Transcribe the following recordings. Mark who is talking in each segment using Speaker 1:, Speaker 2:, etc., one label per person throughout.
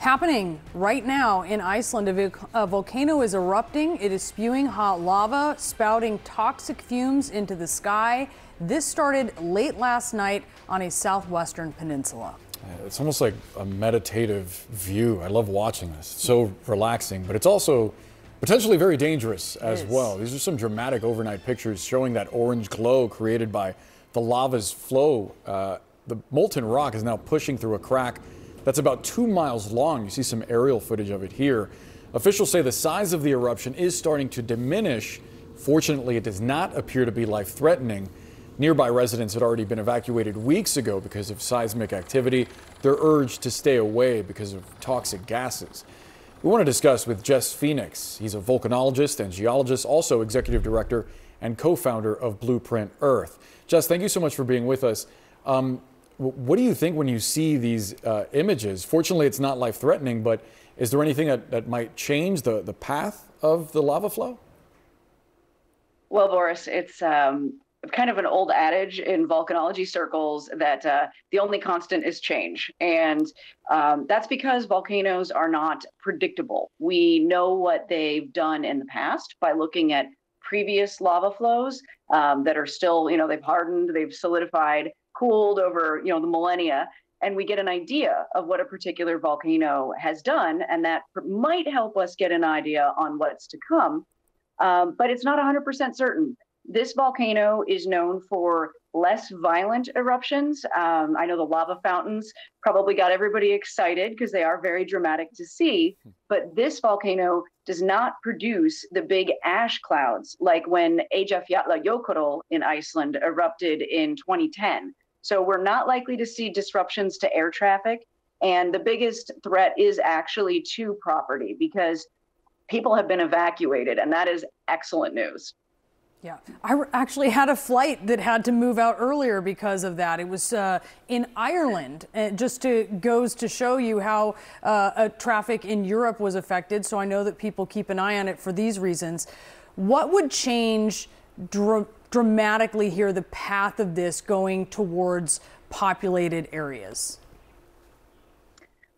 Speaker 1: Happening right now in Iceland, a, volcano is erupting. It is spewing hot lava, spouting toxic fumes into the sky. This started late last night on a southwestern peninsula.
Speaker 2: It's almost like a meditative view. I love watching this. It's so relaxing, but it's also potentially very dangerous as well. These are some dramatic overnight pictures showing that orange glow created by the lava's flow. Uh, the molten rock is now pushing through a crack that's about two miles long. You see some aerial footage of it here. Officials say the size of the eruption is starting to diminish. Fortunately, it does not appear to be life threatening. Nearby residents had already been evacuated weeks ago because of seismic activity. They're urged to stay away because of toxic gases. We want to discuss with Jess Phoenix. He's a volcanologist and geologist, also executive director and co founder of Blueprint Earth. Jess, thank you so much for being with us. Um, what do you think when you see these uh, images? Fortunately, it's not life threatening, but is there anything that, that might change the, the path of the lava flow?
Speaker 3: Well, Boris, it's um, kind of an old adage in volcanology circles that uh, the only constant is change. And um, that's because volcanoes are not predictable. We know what they've done in the past by looking at previous lava flows um, that are still, you know, they've hardened, they've solidified cooled over you know the millennia and we get an idea of what a particular volcano has done and that might help us get an idea on what's to come um, but it's not 100% certain this volcano is known for less violent eruptions. Um, I know the lava fountains probably got everybody excited because they are very dramatic to see, but this volcano does not produce the big ash clouds like when Eyjafjallajökull in Iceland erupted in 2010. So we're not likely to see disruptions to air traffic. And the biggest threat is actually to property because people have been evacuated, and that is excellent news.
Speaker 1: Yeah, I actually had a flight that had to move out earlier because of that. It was uh, in Ireland. It just to, goes to show you how uh, traffic in Europe was affected. So I know that people keep an eye on it for these reasons. What would change dr dramatically here the path of this going towards populated areas?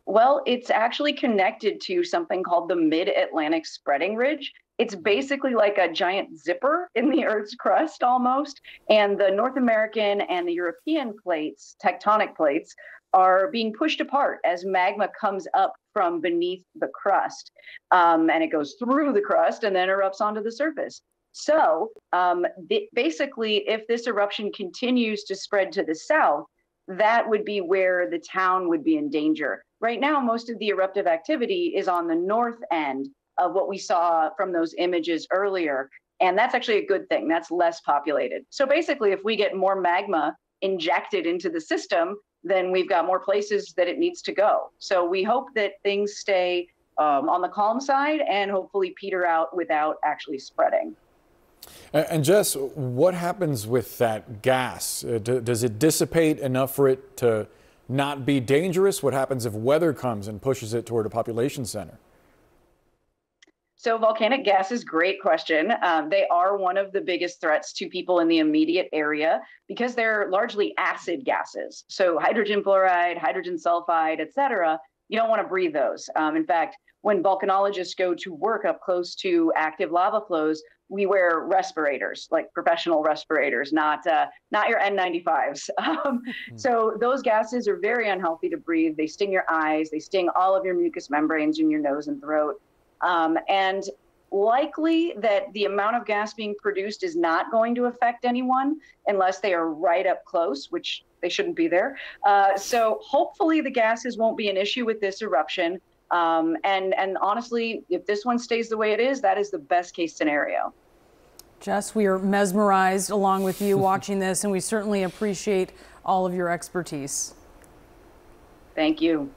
Speaker 3: Well, it's actually connected to something called the Mid Atlantic Spreading Ridge. It's basically like a giant zipper in the Earth's crust almost. And the North American and the European plates, tectonic plates, are being pushed apart as magma comes up from beneath the crust. Um, and it goes through the crust and then erupts onto the surface. So um, basically, if this eruption continues to spread to the south, that would be where the town would be in danger. Right now, most of the eruptive activity is on the north end of what we saw from those images earlier. And that's actually a good thing. That's less populated. So basically, if we get more magma injected into the system, then we've got more places that it needs to go. So we hope that things stay um, on the calm side and hopefully peter out without actually spreading.
Speaker 2: And Jess, what happens with that gas? Uh, does it dissipate enough for it to not be dangerous? What happens if weather comes and pushes it toward a population center?
Speaker 3: So, volcanic gases, great question. Um, they are one of the biggest threats to people in the immediate area because they're largely acid gases. So, hydrogen fluoride, hydrogen sulfide, et cetera, you don't want to breathe those. Um, in fact, when volcanologists go to work up close to active lava flows, we wear respirators, like professional respirators, not uh, not your N95s. Um, mm. So those gases are very unhealthy to breathe. They sting your eyes. They sting all of your mucous membranes in your nose and throat. Um, and likely that the amount of gas being produced is not going to affect anyone unless they are right up close, which they shouldn't be there. Uh, so hopefully the gases won't be an issue with this eruption. Um, and and honestly, if this one stays the way it is, that is the best case scenario.
Speaker 1: Jess, we are mesmerized along with you watching this, and we certainly appreciate all of your expertise.
Speaker 3: Thank you.